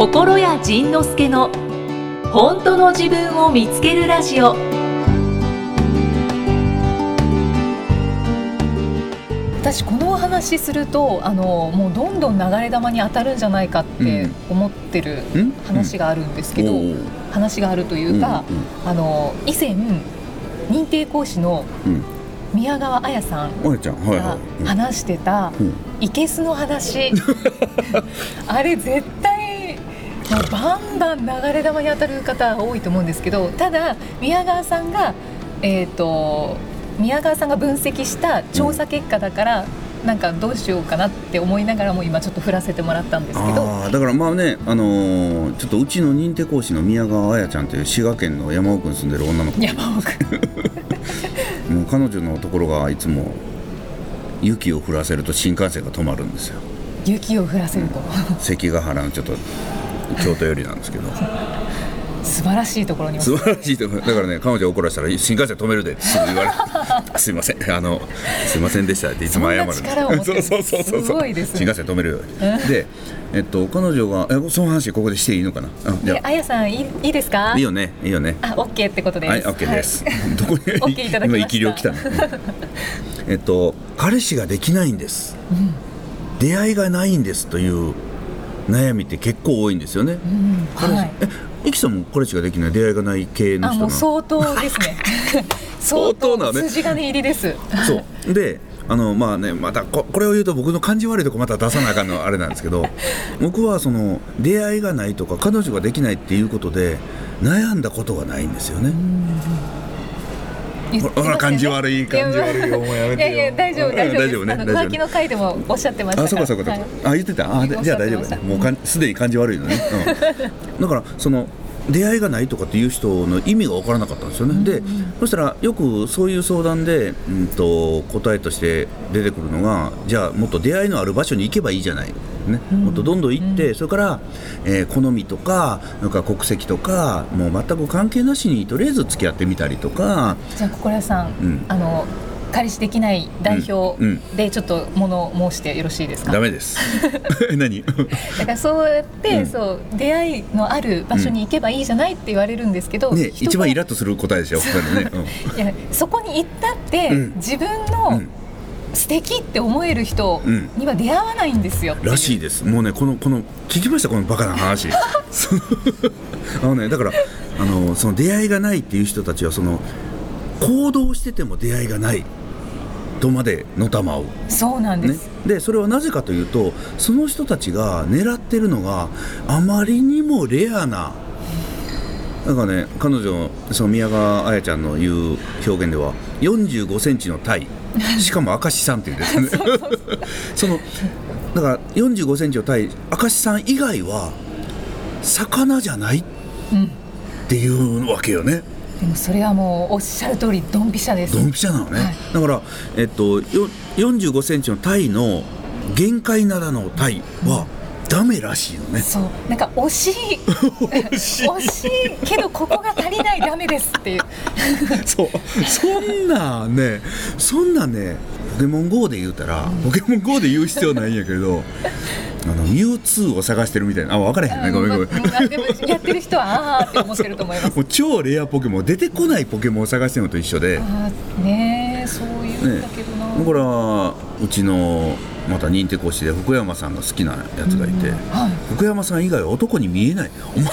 心谷仁之助の本当の自分を見つけるラジオ。私このお話するとあのもうどんどん流れ弾に当たるんじゃないかって思ってるうん？話があるんですけど、おう話があるというか、うんあの以前認定講師のうん。宮川彩さんが話してたうん。いけすの話。あれ絶対もうバンバン流れ弾に当たる方多いと思うんですけどただ宮川さんがえっ、と宮川さんが分析した調査結果だから、なんかどうしようかなって思いながらも今ちょっと振らせてもらったんですけど。だからまあねあのーちょっとうちの認定講師の宮川彩ちゃんという滋賀県の山奥に住んでる女の子。山奥。もう彼女のところがいつも雪を降らせると新幹線が止まるんですよ。雪を降らせると。関ヶ原のちょっと京都寄りなんですけど。素晴らしいところに素晴らしいところ。だからね彼女怒らせたら新幹線止めるでってすぐ言われる。すいません。あのすいませんでしたっていつも謝る。んですそそうそうそうそう。すごいですね。新幹線止める。よでえっと彼女がえその話ここでしていいのかな？あじゃであやさんいいいいですか？あいいよねいいよね。あオッケーってことです。はい、オッケーです。どこに OK いただきました。今生き量来たね。うん。えっと彼氏ができないんです。出会いがないんですという悩みって結構多いんですよね。うん。はい。え、イキさんも彼氏ができない出会いがない系のあもう人なの。相当ですね。相当なね。筋金入りです。そう。であのまあねまたここれを言うと僕の感じ悪いとこまた出さなあかんのあれなんですけど 僕はその出会いがないとか彼女ができないっていうことで悩んだことがないんですよね。ほら感じ悪い感じ悪いよもうやめてよ。いやいや大丈夫大丈夫ね浮気の回でもおっしゃってましたあそうかそうかはい。あ言ってた？あじゃあ大丈夫ね。もうかんすでに感じ悪いのね、うん、だからその出会いがないとかっていう人の意味が分からなかったんですよね、でそしたらよくそういう相談で、うん、と答えとして出てくるのがじゃあもっと出会いのある場所に行けばいいじゃない、ね。もっとどんどん行って、それから、えー好みとかなんか国籍とかもう全く関係なしにとりあえず付き合ってみたりとか。じゃあ心屋さん、うん。あの彼氏できない代表うん。でちょっと物申してよろしいですか、ダメです。何？だからそうやって、うん。そう出会いのある場所に行けばいいじゃないって言われるんですけど、ね、一番イラッとする答えでしょ、これね。うん。いやそこに行ったって、うん。自分うのん素敵って思える人うんには出会わないんですようらしいです。もうね、この、この、聞きました、このバカな話。あのね、だから、あの、その出会いがないっていう人たちは、その。行動してても出会いがない。とまでのたまう。そうなんでねす、、でそれはなぜかというとその人たちが狙ってるのがあまりにもレアなだからね彼女その宮川彩ちゃんの言う表現では4 5センチのタイ しかも明石さんっていうんですね。そのだから4 5センチのタイ明石さん以外は魚じゃないっうん、ていうわけよね。でもそれはもうおっしゃる通りドンピシャです。ドンピシャなのね、はい。だから、えっと、よ45センチのタイの限界灘のタイはダメらしいのね、そう。なんか 惜しい。惜しい。けどここが足りないダメですっていう。そう。そんなねそんなねポケモン GO で言うたら、ポケモン GO で言う必要ないんやけど あのミュウツーを探してるみたいな。あ分からへんね。ごめんごめん、まあでもやってる人はあーって思ってると思います。超レアポケモン。出てこないポケモンを探してるのと一緒で。あーねえそういうんだけどな、これはうちのまた認定講師で福山さんが好きなやつがいて、はい。福山さん以外は男に見えない。お前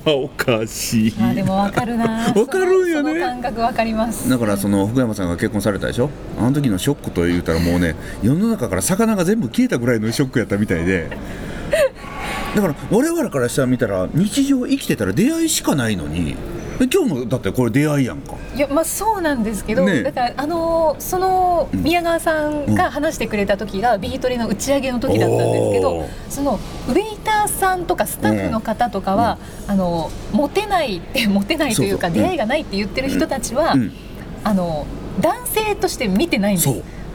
頭おかしい。まあでもわかるな。わかるんよね。感覚わかります。だからその福山さんが結婚されたでしょ？あの時のショックと言うたらもうね世の中から魚が全部消えたぐらいのショックやったみたいで。だから我々からしたら見たら日常生きてたら出会いしかないのにえ今日もだってこれ出会いやんか。いやまあそうなんですけど、ねえ。だからあのそのうん。宮川さんが話してくれた時がビートリの打ち上げの時だったんですけど、そのウェイターさんとかスタッフの方とかは、あのモテないって モテないというか出会いがないって言ってる人たちは、うん。あの男性として見てないんです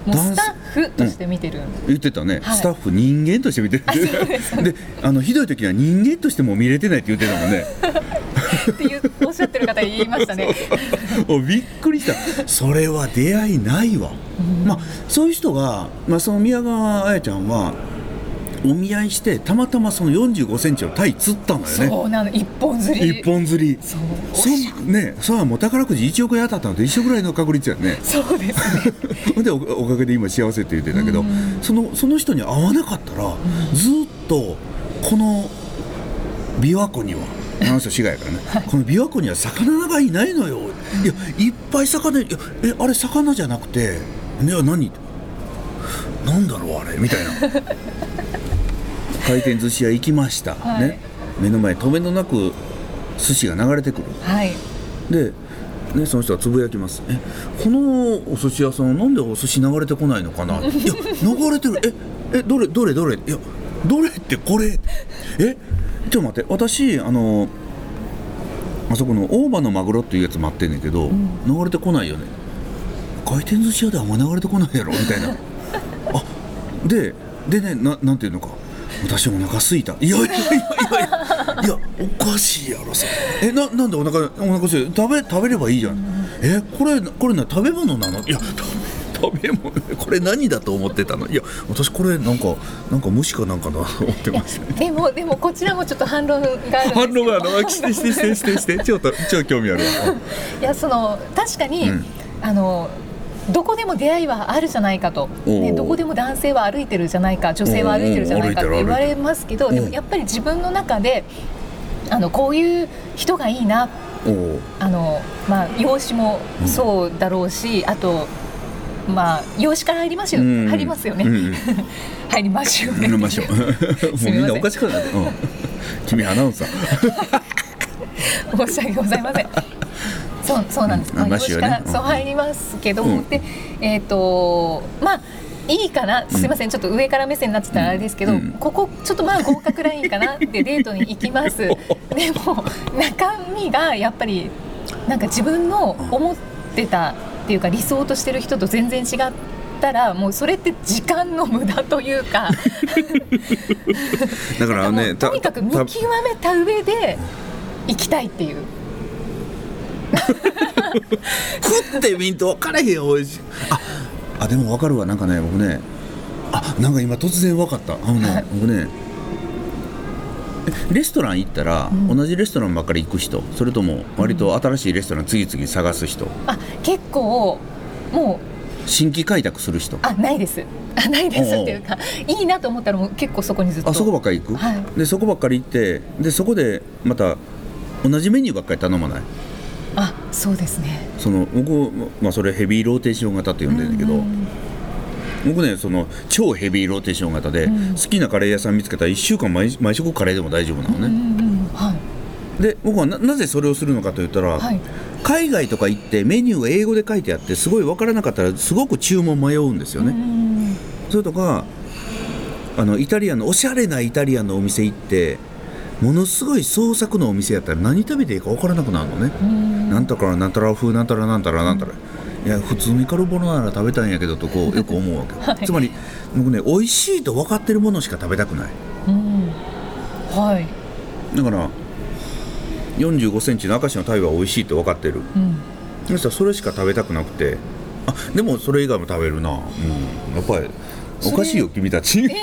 ス。タッフとして見てる、言ってたね、はい。スタッフ人間として見てる。であのひどい時は人間としても見れてないって言ってたもんね。っていうおっしゃってる方言いましたね。おびっくりした。それは出会いないわ、まあそういう人が、まあ、その宮川彩ちゃんはお見合いしてたまたまその4 5センチのタイ釣ったのよね。そうなの。一本釣り。一本釣り。そう。そんねそれはもう宝くじ1億円当たったのと一緒ぐらいの確率やね。そうですね。でおおかげで今幸せって言ってたけど、そのその人に会わなかったら、ずっとこの琵琶湖にはあの人滋賀やからね、この琵琶湖には魚がいないのよ、いやいっぱい魚いやえあれ魚じゃなくていや何？なんだろうあれ？みたいな 回転寿司屋行きました、はい。ね。目の前止めのなく寿司が流れてくる。はい。で、ね、その人がつぶやきます。えこのお寿司屋さんなんでお寿司流れてこないのかな？いや流れてる。ええどれどれどれ？いやどれってこれ？え？ちょっと待って。私あのあそこの大葉のマグロっていうやつ待ってんねんけど、流れてこないよね。回転寿司屋であんま流れてこないやろ？みたいな。あででねななんていうのか私お腹すいた。いやいやいやいや。いやおかしいやろさ。えななんでお腹お腹すいた食べ食べればいいじゃん。えこれこれな食べ物なの？いや食べ物。これ何だと思ってたの？いや私これなんかなんか虫かなんかな。と思ってました。でもでもこちらもちょっと反論が反論があるの？してしてしてしてして。ちょっとちょっと興味あるわ。いやその確かに、うん。あのどこでも出会いはあるじゃないかと、ね、どこでも男性は歩いてるじゃないか女性は歩いてるじゃないかって言われますけどうんでもやっぱり自分の中であのこういう人がいいなあの、まあ、容姿もそうだろうし、あと、まあ、容姿から入りますよ、うん。入りますよね、入りますよね。飲みましょう。もうみんなおかしくなって、うん、君アナウンサー。申し訳ございません。そうそうなんです。うんからそう入りますけども、うんでえっ、とまあいいかなすいませんちょっと上から目線になってたらあれですけど、うんここちょっとまあ合格ラインかなってデートに行きます。でも中身がやっぱりなんか自分の思ってたっていうか理想としてる人と全然違ったらもうそれって時間の無駄というか。だからねとにかく見極めた上で行きたいっていう。食ってみんと分からへんよおいしい。ああでも分かるわ。なんかね僕ねあなんか今突然分かった。あのね、はい。僕ねえレストラン行ったら、同じレストランばっかり行く人それとも割と新しいレストラン次々探す人？あ結構もう新規開拓する人？あないです。あないですっていうかいいなと思ったらもう結構そこにずっと。あそこばっかり行く、はい。でそこばっかり行ってでそこでまた同じメニューばっかり頼まない？あそうですね。その僕、まあ、それヘビーローテーション型って呼んでるんだけど、うん。僕ねその超ヘビーローテーション型で、うん。好きなカレー屋さん見つけたら1週間毎毎食カレーでも大丈夫なのうんうね、ん。はい。で僕はななぜそれをするのかといったら、はい。海外とか行ってメニューが英語で書いてあってすごい分からなかったらすごく注文迷うんですよね、うんそれとかあのイタリアンのおしゃれなイタリアンのお店行ってものすごい創作のお店やったら何食べていいか分からなくなるのね、うん。なんとかなんたら風なんたらなんたらなんたら、いや普通にカルボナーラ食べたんやけどとこうよく思うわけ、はい。つまり僕ね美味しいと分かってるものしか食べたくない。うん。はい。だから4 5センチの明石のタイは美味しいって分かってる。うん。そしたらそれしか食べたくなくてあでもそれ以外も食べるな、うん、やっぱりおかしいよ君たち、そう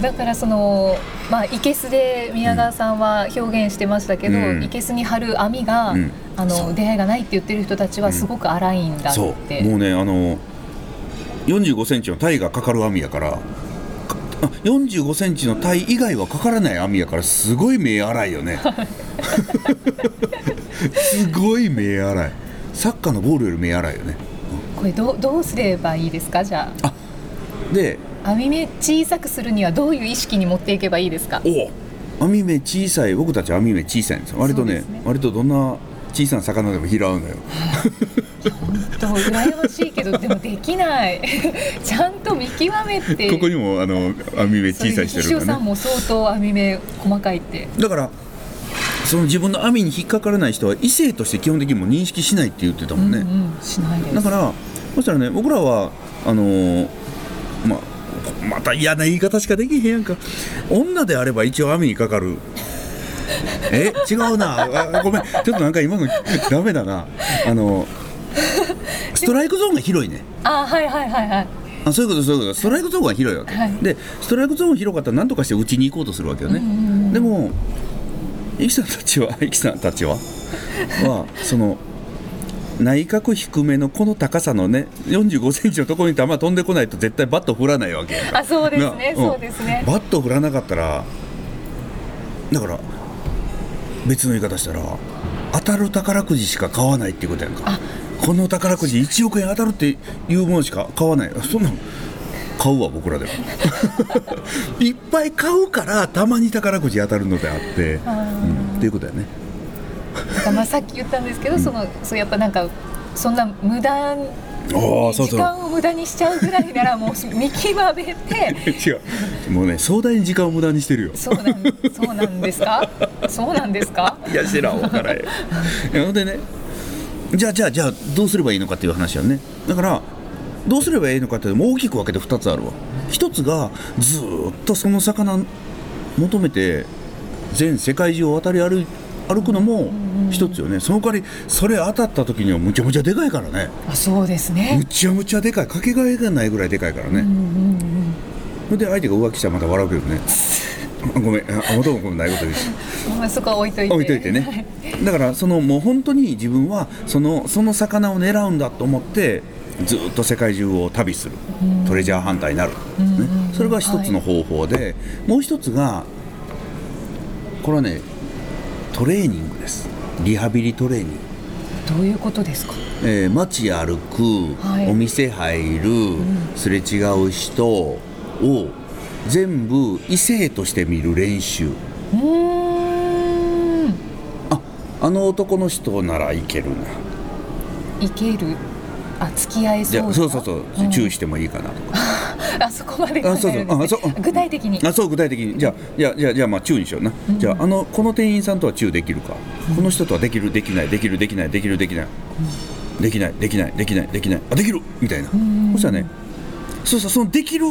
だからそのまあ生けすで宮川さんは表現してましたけど、うん。生けすに貼る網が、うん。あの出会いがないって言ってる人たちはすごく荒いんだっそう。て、もうねあの4 5センチのタイがかかる網やからかあ4 5センチのタイ以外はかからない網やからすごい目荒いよね。すごい目荒い。サッカーのゴールより目荒いよね。これどうどうすればいいですか？じゃあで網目小さくするにはどういう意識に持っていけばいいですか？お網目小さい。僕たち網目小さいんですよ。割とねね。割とどんな小さな魚でも拾うのよ。と羨ましいけどでもできない。ちゃんと見極めて。ここにもあの網目小さいしてるからね。んも相当網目細かいって。だからその自分の網に引っかからない人は異性として基本的にも認識しないって言ってたもんね、うんうん、しないです。だからそしたらね僕らはあのーまあまた嫌な言い方しかできへんやんか。女であれば一応網にかかる。え？違うな。あごめん。ちょっとなんか今のダメだな。あのストライクゾーンが広いね。あはいはいはいはい。あそういうことそういうこと。ストライクゾーンが広いわけ、はい。でストライクゾーンが広かったら何とかして打ちに行こうとするわけよね、でもイキさんたちはイキさんたちは？はその内角低めのこの高さのね4 5センチのところに球飛んでこないと絶対バット振らないわけやんか。あそうですねなうんそうですね。バット振らなかったらだから別の言い方したら当たる宝くじしか買わないっていうことやんか。この宝くじ1億円当たるっていうものしか買わない。そんなん買うわ僕らでも いっぱい買うからたまに宝くじ当たるのであって、うん、っていうことやねまあさっき言ったんですけど、そのそうやっぱなんかそんな無駄時間を無駄にしちゃうぐらいなら もう見極めて。違う。もうね壮大に時間を無駄にしてるよ。そうなんそうなんですか？そうなんですか？いや知らん分からへんいやほんでねじゃあじゃあじゃあどうすればいいのかっていう話やね。だからどうすればいいのかってもう大きく分けて2つあるわ。一つがずーっとその魚求めて全世界中を渡り歩い歩くのも一つよね。その代わりそれ当たった時にはむちゃむちゃでかいからね。あそうですね。むちゃむちゃでかい。かけがえがないぐらいでかいからね、それで相手が浮気したらまた笑うけどね。あ ごめん。あ元も子もないことです。まあそこは置いといて。置いといてね。だからそのもう本当に自分はそのその魚を狙うんだと思ってずっと世界中を旅する。トレジャーハンターになる、ね、それが一つの方法で、もう一つがこれはねトレーニングです。リハビリトレーニング。どういうことですか？えー街歩く、はい。お店入る、すれ違う人を全部異性として見る練習。うーん。ああの男の人ならいけるな。いける？あ付き合えじゃそうなそうそう。そう、ん。注意してもいいかなとかあそこまで考あそうそう。あそう。具体的に。あそう具体的に。じゃあじゃあじゃあじゃあまあ注意にしような、じゃああのこの店員さんとは注意できるか、この人とはできるできない。できるできない。できるできない、できない。できない。できない。できない。あできる！みたいな、そしたらねそうそうそのできる！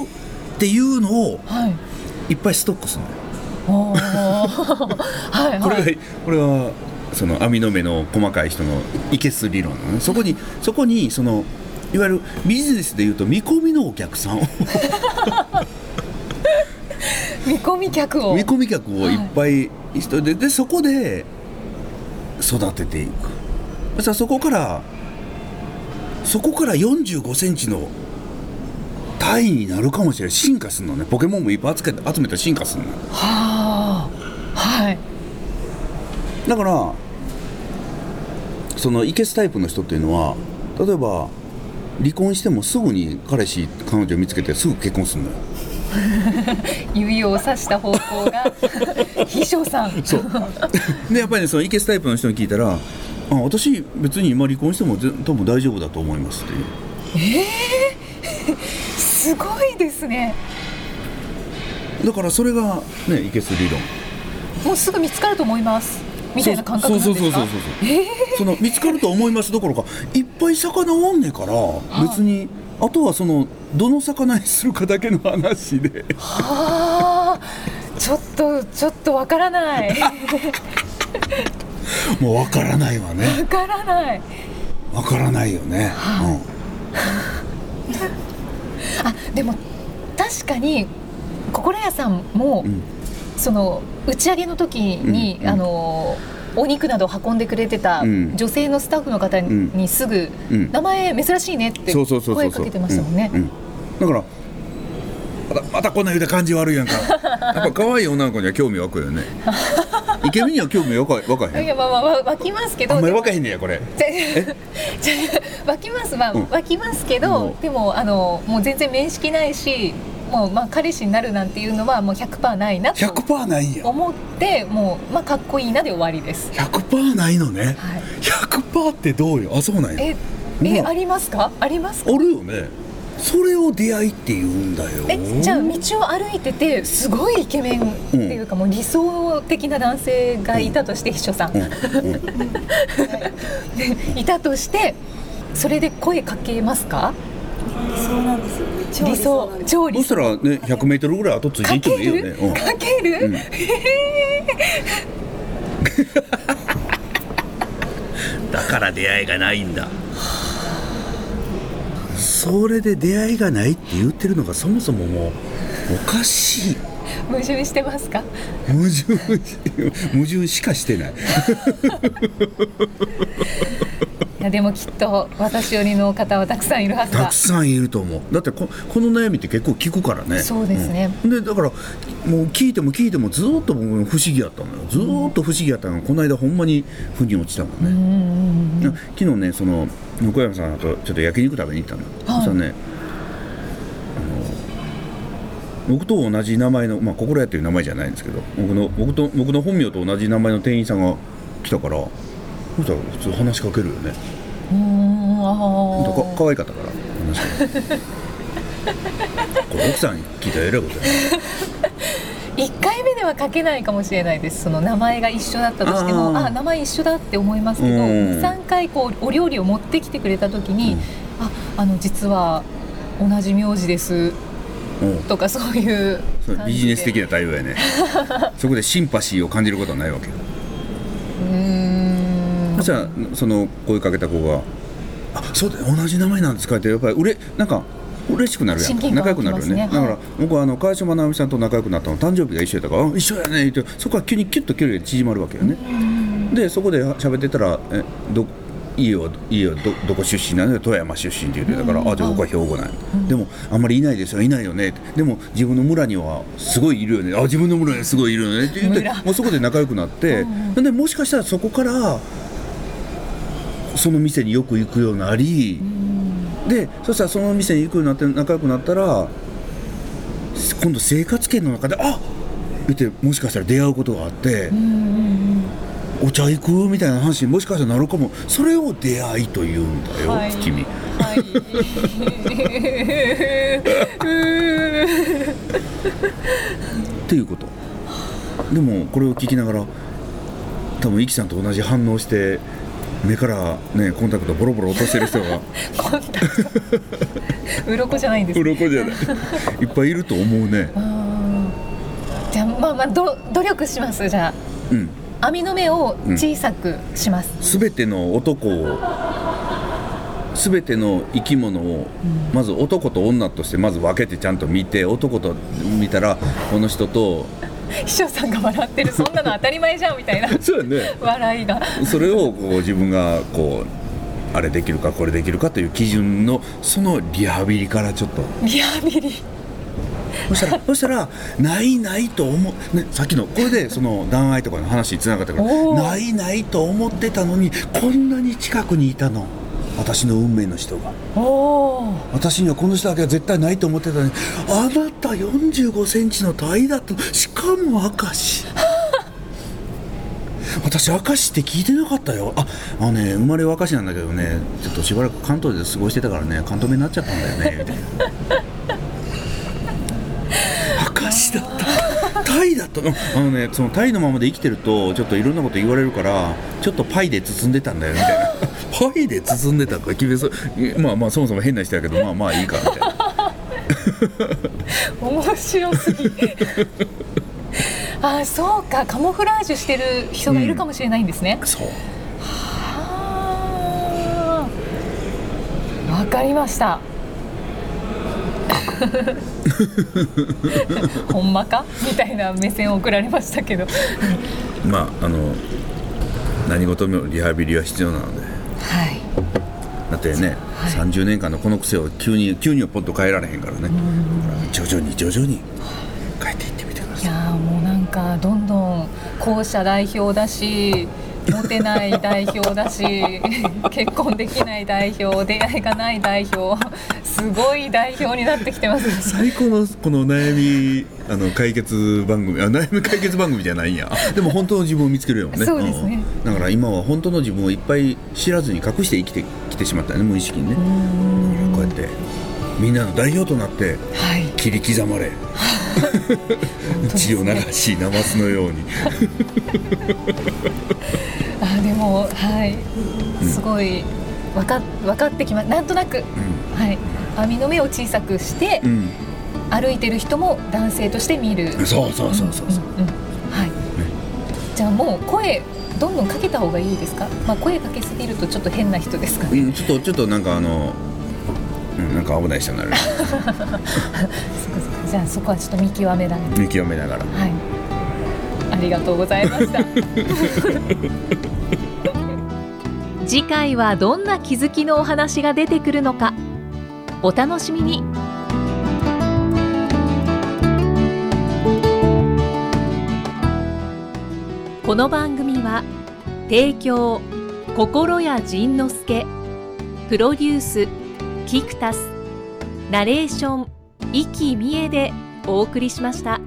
っていうのをはい。いっぱいストックするのよ。おー。はいこれが、はいこれはその網の目の細かい人のいけす理論ね。そこにそこにそのいわゆるビジネスでいうと見込みのお客さん。を見込み客を。見込み客をい。っぱい人ででそこで育てていく。そしたらそこからそこから4 5センチの単位になるかもしれない。進化するのね。ポケモンもいっぱい集めたら進化するの。はあ。はい。だからそのイケスタイプの人っていうのは例えば離婚してもすぐに彼氏彼女見つけてすぐ結婚するのよ。指をさした方向が 秘書さん。そう。でやっぱりねそのイケスタイプの人に聞いたら「あ私別に今離婚してもぜ多分大丈夫だと思います」っていう。すごいですね。だからそれがねイケス理論。もうすぐ見つかると思いますみたいな感覚なんですか？そうそうそうそうそう。その見つかると思いますどころかいっぱい魚おんねんから別にあとはそのどの魚にするかだけの話で。はあ。ちょっとちょっとわからない。もうわからないわね。わからない。わからないよね、あでも確かに心屋さんも、んその打ち上げの時に、うんうん。あのお肉などを運んでくれてたうん。女性のスタッフの方にすぐ、うん。名前珍しいねって声かけてましたもんね。だからまたこんな言うて感じ悪いやんか。やっぱ可愛い女の子には興味湧くよね。イケメンには興味湧か湧かへん。いやまあまあわ湧きますけどあんまり湧かへんねやこれ。湧きます。まあ、うん。湧きますけど、うん。でもあのもう全然面識ないしもうまあ彼氏になるなんていうのはもう100%ないなと。100%ないん。や思ってもうまあかっこいいなで終わりです。100%ないのね、はい。100%ってどうよ？あそうなんや。ええありますか？ありますか？あるよね。それを出会いって言うんだよ。えじゃあ道を歩いててすごいイケメンっていうか、もう理想的な男性がいたとして秘書さん、いたとしてそれで声かけますか？そうなんですよ。ね。超理想超理想そしたらね 100m ぐらい後ついていってもいいよね、うん。かける、うん。だから出会いがないんだ。それで出会いがないって言ってるのがそもそももうおかしい。矛盾してますか？矛盾矛盾しかしてないいやでもきっと私寄りの方はたくさんいるはずだ。たくさんいると思う。だってここの悩みって結構聞くからね。そうですね。うん。でだからもう聞いても聞いてもずーっと僕不思議やったのよ。ずーっと不思議やったのがこの間ほんまに腑に落ちたもんね、うん。昨日ねその横山さんとちょっと焼肉食べに行ったの。よ、はい。そしたらねあの僕と同じ名前のまあ心屋っていう名前じゃないんですけど僕の僕と僕の本名と同じ名前の店員さんが来たからそしたら普通話しかけるよね。うーんあほんとかー可愛かったから。話しかけるこれ奥さんに聞いたらえらいことやね一回目では書けないかもしれないです。その名前が一緒だったとしてもあー。あ名前一緒だって思いますけどうん。23回こうお料理を持ってきてくれた時に、うん。ああの実は同じ名字です。う。んとかそういうビジネス的な対応やね。そこでシンパシーを感じることはないわけよ。うーんそしたらその声かけた子が「あそうだよ同じ名前なんですか」ってやっぱりうれなんか嬉しくなるやん仲良くなるよね。だから僕はあの川島直美さんと仲良くなったの。誕生日が一緒やったからあ「一緒やね」って。そこから急にキュッと距離が縮まるわけよね。でそこで喋ってたら「えど家は家はどどこ出身なの富山出身」って言ってたから「うんあじゃあ僕は兵庫なんやでもあんまりいないですよ。いないよね」でも自分の村にはすごいいるよねあ自分の村にすごいいるよねって言って村。もうそこで仲良くなって。でもしかしたらそこからその店によく行くようになりでそしたらその店に行くようになって仲良くなったら今度生活圏の中で「あ見てもしかしたら出会うことがあって。お茶行くみたいな話にもしかしたらなるかも。それを出会いと言うんだよ、はい。君はい。っていうこと。でもこれを聞きながら多分イキさんと同じ反応して目からねコンタクトボロボロ落としてる人が。コンタクト。鱗じゃないんです。鱗じゃない。いっぱいいると思うね。じゃあまあまあど努力しますじゃあ。うん。網の目を小さくします。全ての男を全ての生き物をまず男と女としてまず分けてちゃんと見て男と見たらこの人と 秘書さんが笑ってるそんなの当たり前じゃんみたいな。そうやね。笑いが。それをこう自分がこうあれできるかこれできるかという基準のそのリハビリからちょっと。リハビリ。そしたら そしたらないないと思う、ね、さっきのこれでその談愛とかの話につながったからないないと思ってたのにこんなに近くにいたの私の運命の人が。私にはこの人だけは絶対ないと思ってたのにあなた4 5センチのタイだったの。しかも明石。私明石って聞いてなかったよ。ああのね生まれは明石なんだけどねちょっとしばらく関東で過ごしてたからね関東弁になっちゃったんだよねみたいな。明石だった。タイだったの。あのねそのタイのままで生きてるとちょっといろんなこと言われるからちょっとパイで包んでたんだよみたいなパイで包んでたか君そまあまあそもそも変な人やけど まあまあいいかみたいな面白すぎ。あーそうかカモフラージュしてる人がいるかもしれないんですね。そうはあ。わかりました。ほんまか？みたいな目線を送られましたけど。まああの何事もリハビリは必要なのではい。だってね、はい。30年間のこの癖を急に急にはポッと変えられへんからね。徐々に徐々に変えていってみてください。いやーもうなんかどんどん校舎代表だしモテない代表だし 結婚できない代表出会いがない代表すごい代表になってきてます。最高のこの悩みあの解決番組あ悩み解決番組じゃないんや。あでも本当の自分を見つけるよね。そうですね。ん。だから今は本当の自分をいっぱい知らずに隠して生きてきてしまったよね無意識にね。こうやってみんなの代表となってはい。切り刻まれ 血を流しナマスのように。あでもはい。すごい分か分かってきまなんとなく、はい。網の目を小さくして、うん、歩いてる人も男性として見る。うん、そうそうそうそう。そううん。じゃあもう声どんどんかけた方がいいですか、まあ、声かけすぎるとちょっと変な人ですかね。うんちょっとちょっとなんかあのうん、なんか危ない人になる。そっかそっかじゃあそこはちょっと見極められて見極めながら。はい。ありがとうございました。次回はどんな気づきのお話が出てくるのか。お楽しみに。この番組は提供心谷仁之助プロデュースキクタスナレーション生きみえでお送りしました。